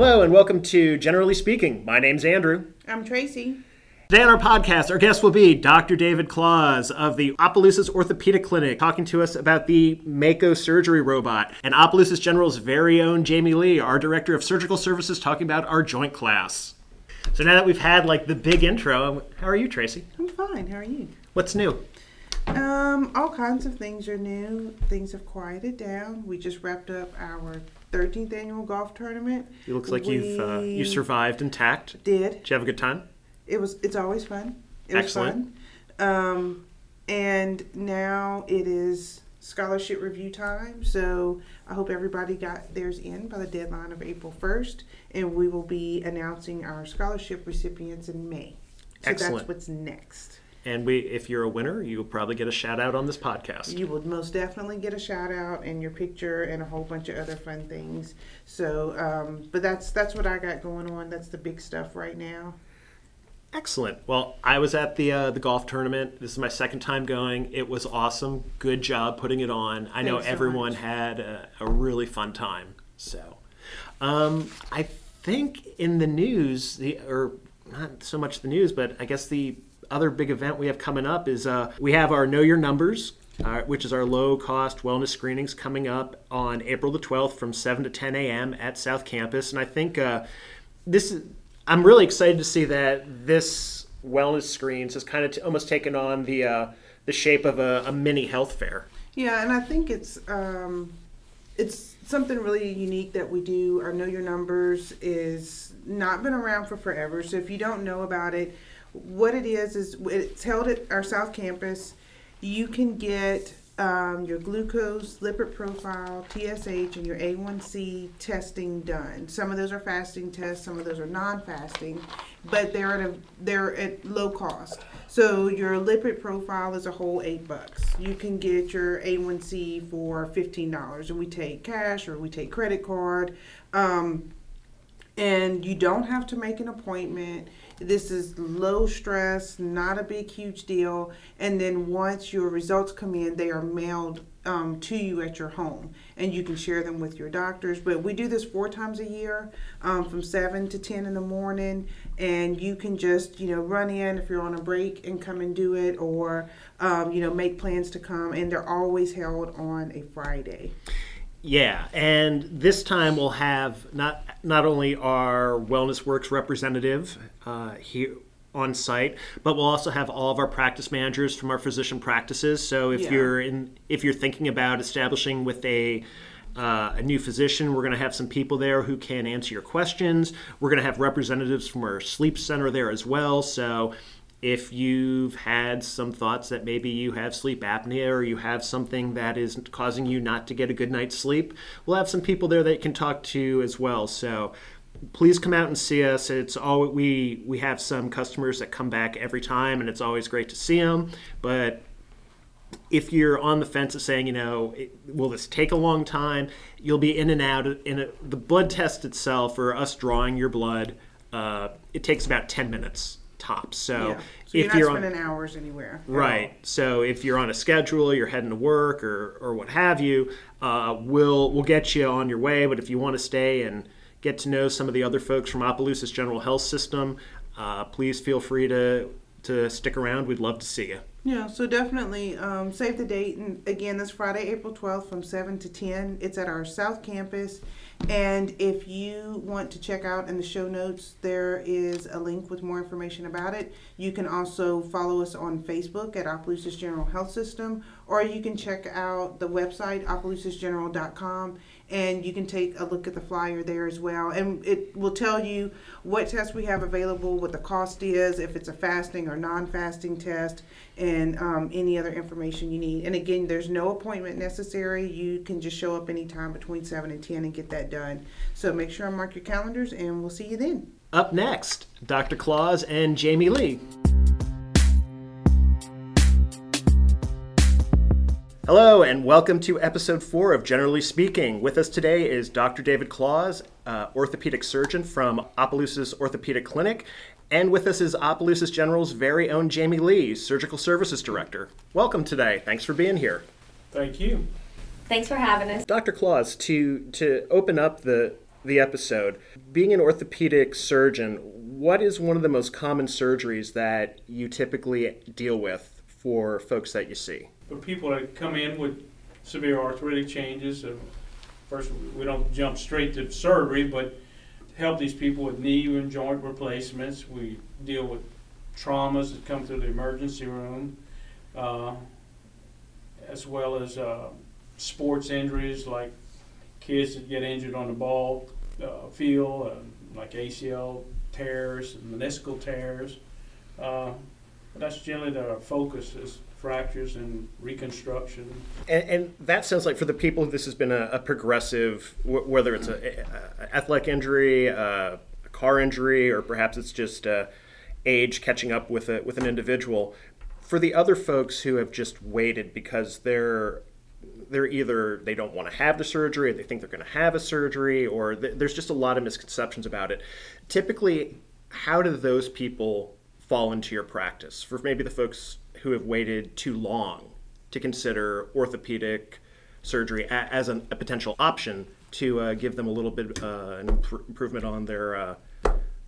Hello and welcome to Generally Speaking. My name's Andrew. I'm Tracy. Today on our podcast, our guest will be Dr. David Claus of the Opelousas Orthopedic Clinic, talking to us about the Mako surgery robot, and Opelousas General's very own Jamie Lee, our Director of Surgical Services, talking about our joint class. So now that we've had like the big intro, how are you, Tracy? I'm fine. How are you? What's new? Um, all kinds of things are new. Things have quieted down. We just wrapped up our 13th annual golf tournament. It looks like you've uh, you survived intact. Did Did you have a good time? it was? It's always fun. It was Excellent. fun. Um, and now it is scholarship review time. So I hope everybody got theirs in by the deadline of April 1st, and we will be announcing our scholarship recipients in May. So Excellent. that's what's next. And we, if you're a winner, you'll probably get a shout out on this podcast. You will most definitely get a shout out and your picture and a whole bunch of other fun things. So, um, but that's that's what I got going on. That's the big stuff right now. Excellent. Well, I was at the uh, the golf tournament. This is my second time going. It was awesome. Good job putting it on. I know so everyone much. had a, a really fun time. So, um, I think in the news, the or not so much the news, but I guess the other big event we have coming up is uh, we have our Know Your Numbers. Uh, which is our low cost wellness screenings coming up on April the 12th from 7 to 10 a.m. at South Campus. And I think uh, this is I'm really excited to see that this wellness screens has kind of t- almost taken on the uh, the shape of a, a mini health fair. Yeah, and I think it's um, it's something really unique that we do. Our Know Your Numbers is not been around for forever. So if you don't know about it, what it is is it's held at our South Campus. You can get um, your glucose, lipid profile, TSH, and your A1C testing done. Some of those are fasting tests, some of those are non-fasting, but they're at a they're at low cost. So your lipid profile is a whole eight bucks. You can get your A1C for fifteen dollars, and we take cash or we take credit card. Um, and you don't have to make an appointment. This is low stress, not a big, huge deal. And then once your results come in, they are mailed um, to you at your home, and you can share them with your doctors. But we do this four times a year, um, from seven to ten in the morning, and you can just you know run in if you're on a break and come and do it, or um, you know make plans to come. And they're always held on a Friday. Yeah, and this time we'll have not not only our Wellness Works representative uh, here on site, but we'll also have all of our practice managers from our physician practices. So if Yeah. you're in if you're thinking about establishing with a uh, a new physician, we're going to have some people there who can answer your questions. We're going to have representatives from our sleep center there as well. So if you've had some thoughts that maybe you have sleep apnea or you have something that is causing you not to get a good night's sleep, we'll have some people there that can talk to you as well. So please come out and see us. It's all we we have some customers that come back every time, and it's always great to see them. But if you're on the fence of saying, you know, it, will this take a long time? You'll be in and out. In a, the blood test itself, or us drawing your blood, uh, it takes about ten minutes tops. So, yeah. So you're if not you're on, spending hours anywhere. Right. So if you're on a schedule, you're heading to work or, or what have you, uh, we'll we'll get you on your way. But if you want to stay and get to know some of the other folks from Opelousas General Health System, uh, please feel free to to stick around. We'd love to see you. Yeah, so definitely um, save the date. And again, this Friday, April 12th from 7 to 10. It's at our South Campus. And if you want to check out in the show notes, there is a link with more information about it. You can also follow us on Facebook at Opelousas General Health System, or you can check out the website, opelousasgeneral.com, and you can take a look at the flyer there as well. And it will tell you what tests we have available, what the cost is, if it's a fasting or non fasting test, and um, any other information you need. And again, there's no appointment necessary. You can just show up anytime between 7 and 10 and get that done. So make sure and mark your calendars, and we'll see you then. Up next, Dr. Claus and Jamie Lee. Hello, and welcome to episode four of Generally Speaking. With us today is Dr. David Claus, uh, orthopedic surgeon from Opelousas Orthopedic Clinic, and with us is Opelousas General's very own Jamie Lee, surgical services director. Welcome today. Thanks for being here. Thank you. Thanks for having us. Dr. Claus, to to open up the the episode. Being an orthopedic surgeon, what is one of the most common surgeries that you typically deal with for folks that you see? For people that come in with severe arthritic changes, uh, first we don't jump straight to surgery, but help these people with knee and joint replacements. We deal with traumas that come through the emergency room, uh, as well as uh, sports injuries like kids that get injured on the ball uh, field, uh, like ACL tears, meniscal tears. That's generally the focus is fractures and reconstruction. And, and, that sounds like for the people, this has been a, a progressive, w- whether it's an athletic injury, a car injury, or perhaps it's just uh, age catching up with a, with an individual. For the other folks who have just waited because they're they're either they don't want to have the surgery, or they think they're going to have a surgery, or th- there's just a lot of misconceptions about it. Typically, how do those people fall into your practice? For maybe the folks who have waited too long to consider orthopedic surgery a- as an, a potential option to uh, give them a little bit uh, an improvement on their uh,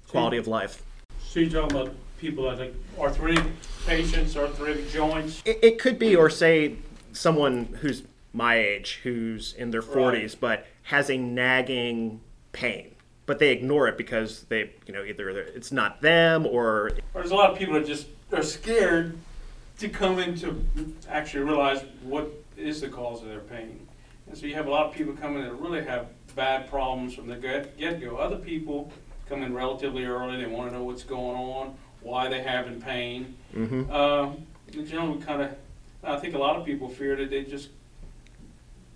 quality of life. So you're talking about people like arthritic patients, arthritic joints? It, it could be, or say someone who's my age who's in their 40s right. but has a nagging pain but they ignore it because they you know either it's not them or, there's a lot of people that just are scared to come in to actually realize what is the cause of their pain and so you have a lot of people coming that really have bad problems from the get-go other people come in relatively early they want to know what's going on why they're having pain mm-hmm. uh, generally kind of i think a lot of people fear that they just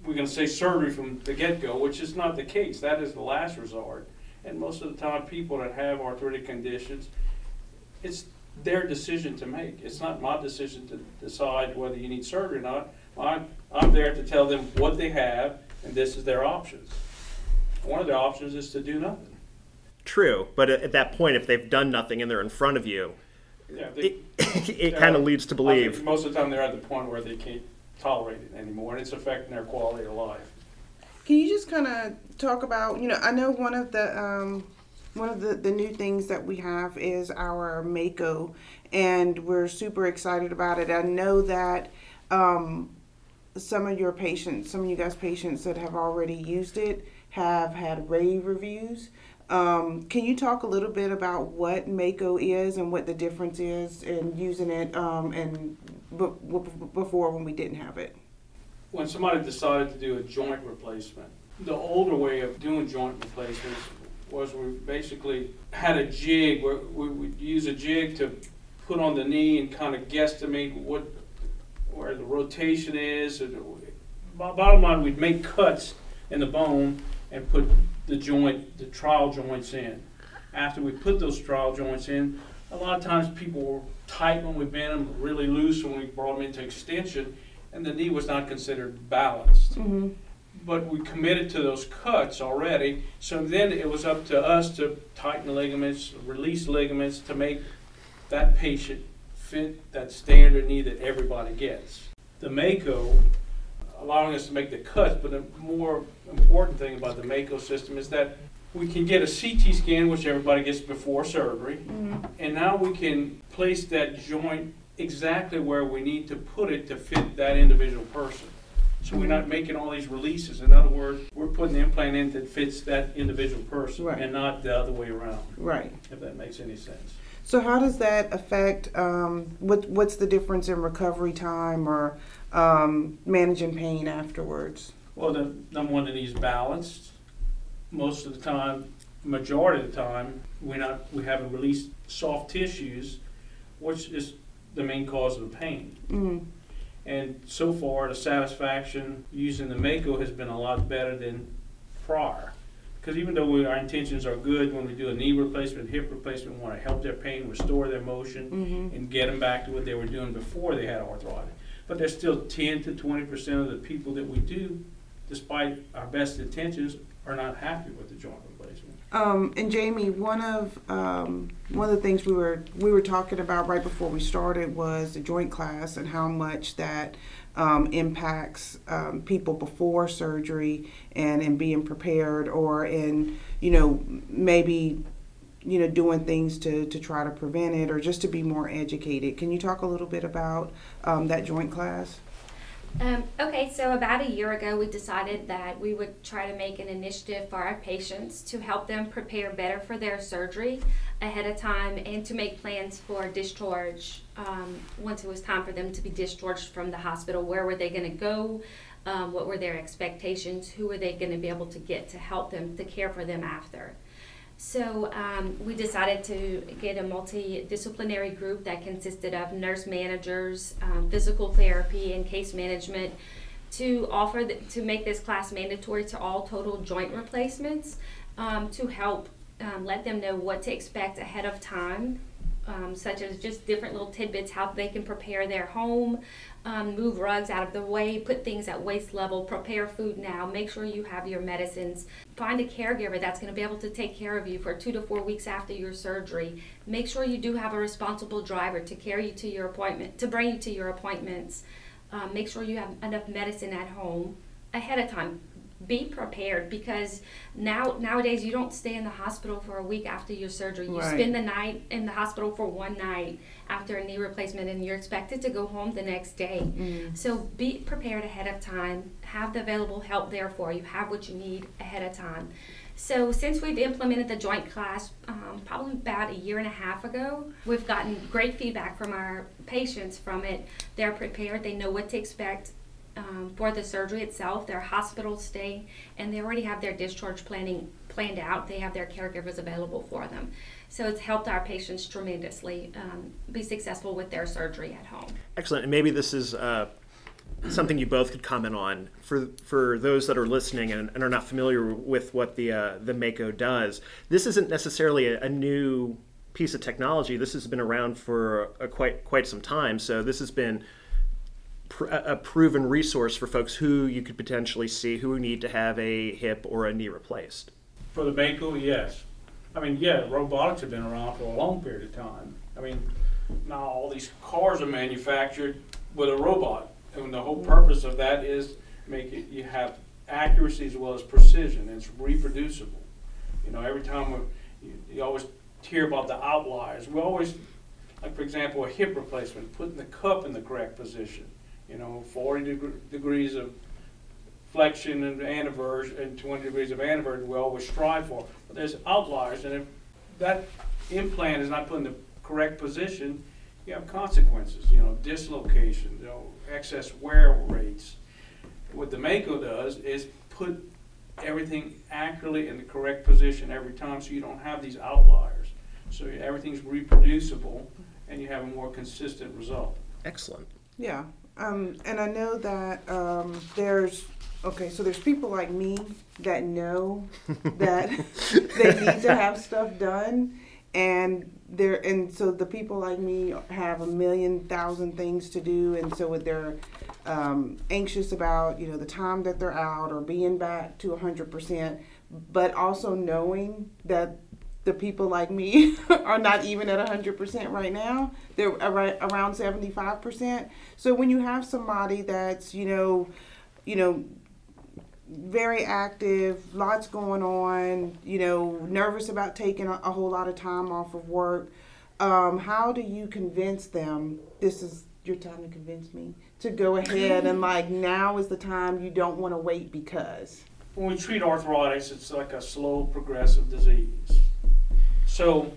we're going to say surgery from the get-go, which is not the case. That is the last resort. And most of the time, people that have arthritic conditions, it's their decision to make. It's not my decision to decide whether you need surgery or not. I'm, I'm there to tell them what they have, and this is their options. One of their options is to do nothing. True, but at that point, if they've done nothing and they're in front of you, yeah, they, it, it kind of leads to believe. most of the time, they're at the point where they can't tolerate it anymore, and it's affecting their quality of life. Can you just kind of talk about, you know, I know one of the um, one of the, the new things that we have is our Mako, and we're super excited about it. I know that um, some of your patients, some of you guys' patients that have already used it, have had rave reviews. Um, can you talk a little bit about what Mako is and what the difference is in using it um, and before when we didn't have it? When somebody decided to do a joint replacement, the older way of doing joint replacements was we basically had a jig where we would use a jig to put on the knee and kind of guesstimate what where the rotation is. Bottom line, we'd make cuts in the bone and put the joint, the trial joints in. After we put those trial joints in, a lot of times people were tight when we bent them, really loose when we brought them into extension, and the knee was not considered balanced. Mm-hmm. But we committed to those cuts already, so then it was up to us to tighten the ligaments, release ligaments to make that patient fit that standard knee that everybody gets. The Mako allowing us to make the cuts, but the more important thing about the Mako system is that we can get a CT scan, which everybody gets before surgery, mm-hmm. and now we can place that joint exactly where we need to put it to fit that individual person. So we're not making all these releases. In other words, we're putting the implant in that fits that individual person right. and not the other way around. Right. If that makes any sense. So how does that affect? Um, what What's the difference in recovery time or um, managing pain afterwards? Well, the number one, the knee's balanced. Most of the time, majority of the time, we not we haven't released soft tissues, which is the main cause of the pain. Mm-hmm. And so far, the satisfaction using the Mako has been a lot better than prior. Because even though we, our intentions are good when we do a knee replacement, hip replacement, we want to help their pain, restore their motion, mm-hmm. and get them back to what they were doing before they had arthritis but there's still 10 to 20 percent of the people that we do, despite our best intentions, are not happy with the joint replacement. Um, and Jamie, one of um, one of the things we were we were talking about right before we started was the joint class and how much that um, impacts um, people before surgery and in being prepared or in you know maybe you know doing things to, to try to prevent it or just to be more educated can you talk a little bit about um, that joint class um, okay, so about a year ago, we decided that we would try to make an initiative for our patients to help them prepare better for their surgery ahead of time and to make plans for discharge um, once it was time for them to be discharged from the hospital. Where were they going to go? Um, what were their expectations? Who were they going to be able to get to help them, to care for them after? So um, we decided to get a multidisciplinary group that consisted of nurse managers, um, physical therapy, and case management to offer the, to make this class mandatory to all total joint replacements um, to help um, let them know what to expect ahead of time um, such as just different little tidbits how they can prepare their home, um, move rugs out of the way, put things at waist level, prepare food now, make sure you have your medicines. Find a caregiver that's going to be able to take care of you for two to four weeks after your surgery. Make sure you do have a responsible driver to carry you to your appointment, to bring you to your appointments. Um, make sure you have enough medicine at home ahead of time be prepared because now nowadays you don't stay in the hospital for a week after your surgery. You right. spend the night in the hospital for one night after a knee replacement and you're expected to go home the next day. Mm. So be prepared ahead of time. Have the available help there for you. Have what you need ahead of time. So since we've implemented the joint class um, probably about a year and a half ago, we've gotten great feedback from our patients from it. They're prepared. They know what to expect um, for the surgery itself, their hospital stay, and they already have their discharge planning planned out. They have their caregivers available for them. So it's helped our patients tremendously um, be successful with their surgery at home. Excellent. And maybe this is uh, something you both could comment on for for those that are listening and, and are not familiar with what the uh, the Mako does. This isn't necessarily a, a new piece of technology. This has been around for a, quite quite some time. So this has been a proven resource for folks who you could potentially see who need to have a hip or a knee replaced. For the Mako, yes. I mean, yeah, robotics have been around for a long period of time. I mean, now all these cars are manufactured with a robot, and the whole purpose of that is make it you have accuracy as well as precision. It's reproducible. You know, every time we, you, you always hear about the outliers. We always, like for example, a hip replacement, putting the cup in the correct position you know, 40 deg- degrees of flexion and anteversion and 20 degrees of anteversion we always strive for. But there's outliers, and if that implant is not put in the correct position, you have consequences, you know, dislocation, you know, excess wear rates. What the Mako does is put everything accurately in the correct position every time so you don't have these outliers. So everything's reproducible and you have a more consistent result. Excellent. Yeah, um, and I know that um, there's okay, so there's people like me that know that they need to have stuff done, and there and so the people like me have a million thousand things to do, and so they're um, anxious about you know the time that they're out or being back to hundred percent, but also knowing that the people like me are not even at 100% right now. They're around 75%. So when you have somebody that's, you know, you know, very active, lots going on, you know, nervous about taking a, a whole lot of time off of work, um, how do you convince them this is your time to convince me to go ahead and like now is the time you don't want to wait because when we treat arthritis it's like a slow progressive disease so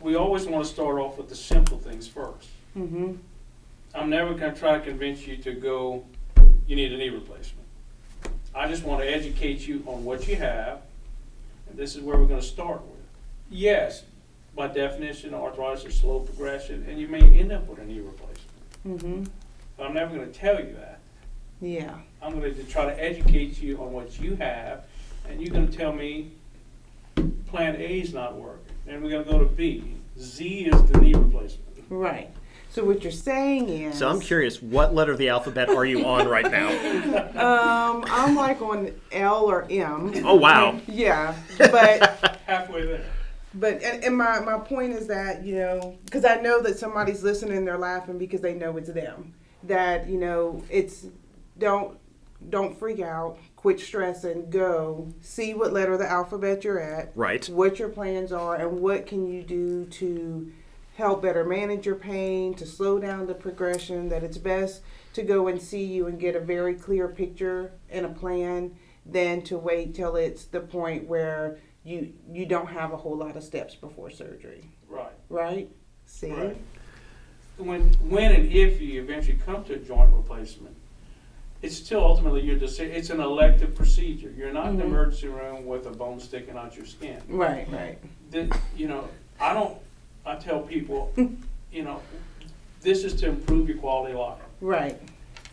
we always want to start off with the simple things 1st mm-hmm. I'm never going to try to convince you to go, you need a knee replacement. I just want to educate you on what you have, and this is where we're going to start with. Yes, by definition, arthritis is slow progression, and you may end up with a knee replacement. Mm-hmm. But I'm never going to tell you that. Yeah. I'm going to try to educate you on what you have, and you're going to tell me plan A is not working and we're going to go to B. Z is the knee replacement. Right. So what you're saying is. So I'm curious, what letter of the alphabet are you on right now? um, I'm like on L or M. Oh wow. Yeah, but halfway there. But and, and my my point is that you know because I know that somebody's listening, they're laughing because they know it's them. that you know it's don't don't freak out quit stressing go see what letter of the alphabet you're at Right. what your plans are and what can you do to help better manage your pain to slow down the progression that it's best to go and see you and get a very clear picture and a plan than to wait till it's the point where you you don't have a whole lot of steps before surgery Right. right see Right. When, when and if you eventually come to a joint replacement, it's still ultimately your decision. It's an elective procedure. You're not in the Mhm. emergency room with a bone sticking out your skin. right right That, you know, I don't, I tell people, you know, this is to improve your quality of life. right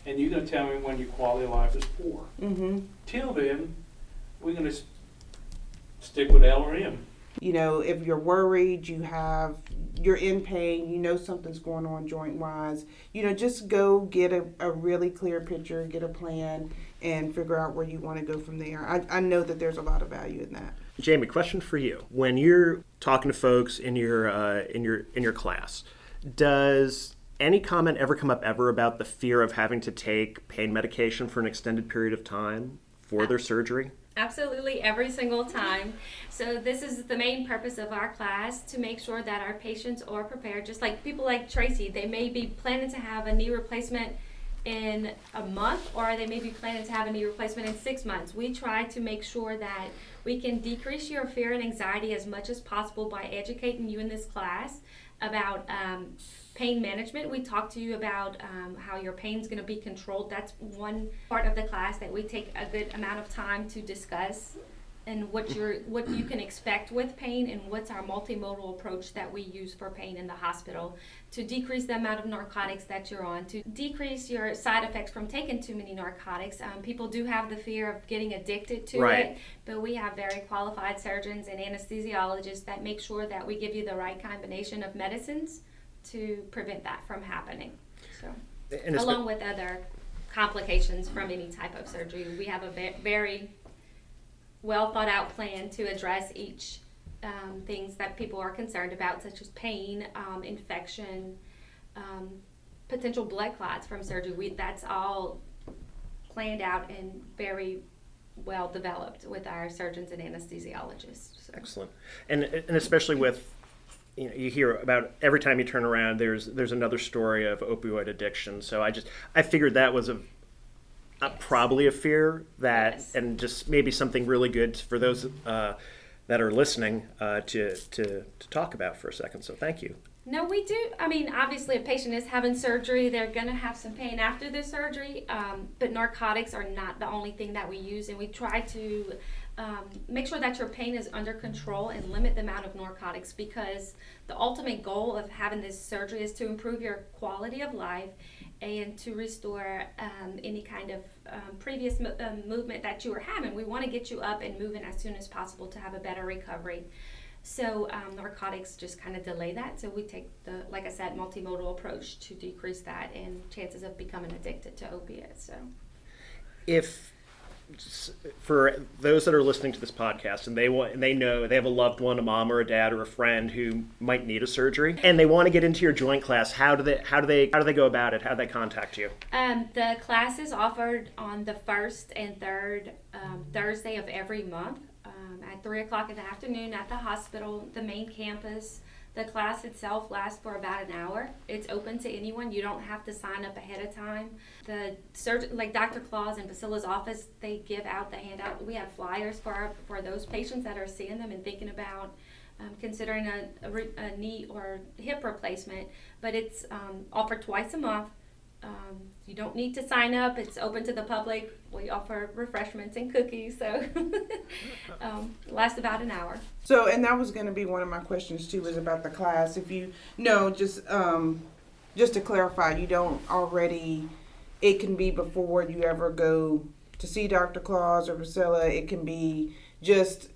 And you're gonna tell me when your quality of life is poor. mm-hmm Till then, we're gonna s- stick with L or M. you know if you're worried you have you're in pain you know something's going on joint wise you know just go get a, a really clear picture get a plan and figure out where you want to go from there I, I know that there's a lot of value in that Jamie, question for you. When you're talking to folks in your uh, in your in your class, does any comment ever come up ever about the fear of having to take pain medication for an extended period of time for their surgery? Absolutely, every single time. So, this is the main purpose of our class to make sure that our patients are prepared. Just like people like Tracy, they may be planning to have a knee replacement in a month, or they may be planning to have a knee replacement in six months. We try to make sure that we can decrease your fear and anxiety as much as possible by educating you in this class about um, pain management. We talk to you about um, how your pain is going to be controlled. That's one part of the class that we take a good amount of time to discuss and what you're what you can expect with pain and what's our multimodal approach that we use for pain in the hospital to decrease the amount of narcotics that you're on to decrease your side effects from taking too many narcotics um, people do have the fear of getting addicted to Right. it but we have very qualified surgeons and anesthesiologists that make sure that we give you the right combination of medicines to prevent that from happening so along with other complications from any type of surgery. We have a very well thought out plan to address each um, things that people are concerned about, such as pain, um, infection, um, potential blood clots from surgery. We, that's all planned out and very well developed with our surgeons and anesthesiologists. So. Excellent, and and especially with you know you hear about every time you turn around there's there's another story of opioid addiction. So I just I figured that was a, a probably a fear that Yes. and just maybe something really good for those uh, that are listening uh, to to to talk about for a second. So thank you. No, we do. I mean, obviously, a patient is having surgery. They're going to have some pain after the surgery, um, but narcotics are not the only thing that we use, and we try to um, make sure that your pain is under control and limit the amount of narcotics because the ultimate goal of having this surgery is to improve your quality of life and to restore um, any kind of um, previous mo- um, movement that you were having. We want to get you up and moving as soon as possible to have a better recovery. So um, narcotics just kind of delay that. So we take the, like I said, multimodal approach to decrease that and chances of becoming addicted to opiates. So if for those that are listening to this podcast and they want and they know they have a loved one a mom or a dad or a friend who might need a surgery and they want to get into your joint class how do they how do they how do they go about it how do they contact you um, the class is offered on the first and third um, Thursday of every month um, at three o'clock in the afternoon at the hospital, the main campus. The class itself lasts for about an hour. It's open to anyone. You don't have to sign up ahead of time. The surgeon, like Dr. Claus in Basila's office, they give out the handout. We have flyers for our, for those patients that are seeing them and thinking about um, considering a, a, re- a knee or hip replacement. But it's um, offered twice a month. Um, you don't need to sign up. It's open to the public. We offer refreshments and cookies, so um, lasts about an hour. So, and that was going to be one of my questions too, was about the class. If you know, just um, just to clarify, you don't already. It can be before you ever go to see Dr. Claus or Priscilla. It can be just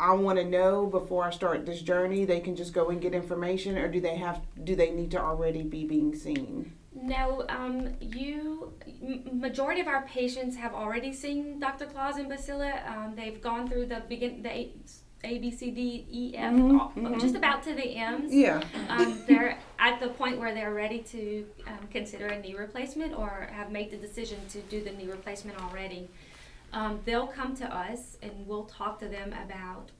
I want to know before I start this journey. They can just go and get information, or do they have? Do they need to already be being seen? No, um, you majority of our patients have already seen Dr. Claus and Basila. Um, they've gone through the begin the A, B, C, D, E, F, Mhm, all- mhm. just about to the M's. Yeah. Um, they're at the point where they're ready to um, consider a knee replacement or have made the decision to do the knee replacement already. Um, they'll come to us and we'll talk to them about,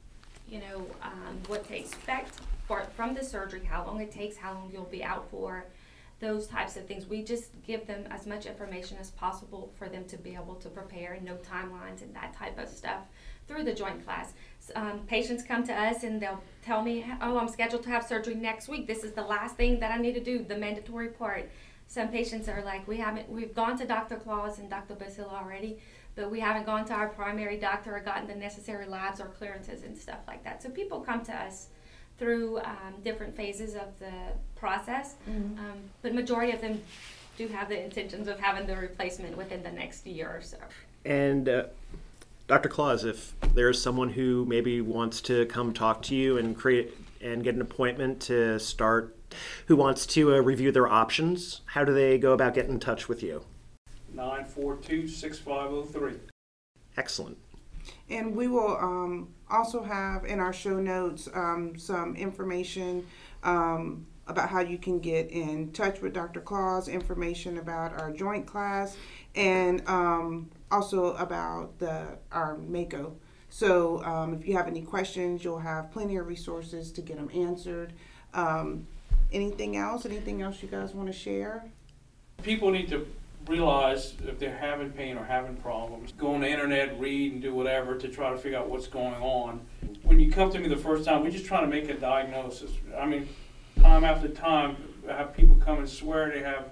you know, um, what to expect for, from the surgery, how long it takes, how long you'll be out for, those types of things. We just give them as much information as possible for them to be able to prepare and know timelines and that type of stuff through the joint class. Um, patients come to us and they'll tell me, oh, I'm scheduled to have surgery next week. This is the last thing that I need to do, the mandatory part. Some patients are like, we haven't, we've gone to Dr. Claus and Dr. Basila already, but we haven't gone to our primary doctor or gotten the necessary labs or clearances and stuff like that. So people come to us through um, different phases of the process, um, but majority of them do have the intentions of having the replacement within the next year or so. And uh, Dr. Claus, if there's someone who maybe wants to come talk to you and create and get an appointment to start, who wants to uh, review their options, how do they go about getting in touch with you? 942 6503. Excellent. And we will um, also have in our show notes um, some information um, about how you can get in touch with Dr. Claus, information about our joint class, and um, also about the our Mako. So um, if you have any questions, you'll have plenty of resources to get them answered. Um, anything else? Anything else you guys want to share? People need to realize if they're having pain or having problems, go on the internet, read, and do whatever to try to figure out what's going on. When you come to me the first time, we're just trying to make a diagnosis. I mean, time after time, I have people come and swear they have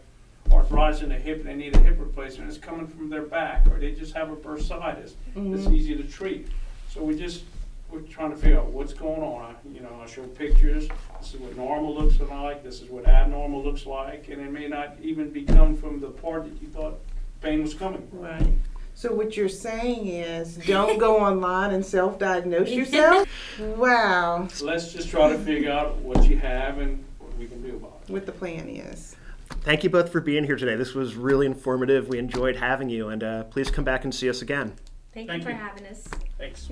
arthritis in the hip and they need a hip replacement. It's coming from their back, or they just have a bursitis. It's mm-hmm. easy to treat. So we just we're trying to figure out what's going on. I, you know, I show pictures. This is what normal looks like. This is what abnormal looks like, and it may not even be coming from the part that you thought pain was coming from. Right. So what you're saying is, don't go online and self-diagnose yourself. Wow. Let's just try to figure out what you have and what we can do about it. What the plan is. Thank you both for being here today. This was really informative. We enjoyed having you, and uh, please come back and see us again. Thank, Thank you for you. having us. Thanks.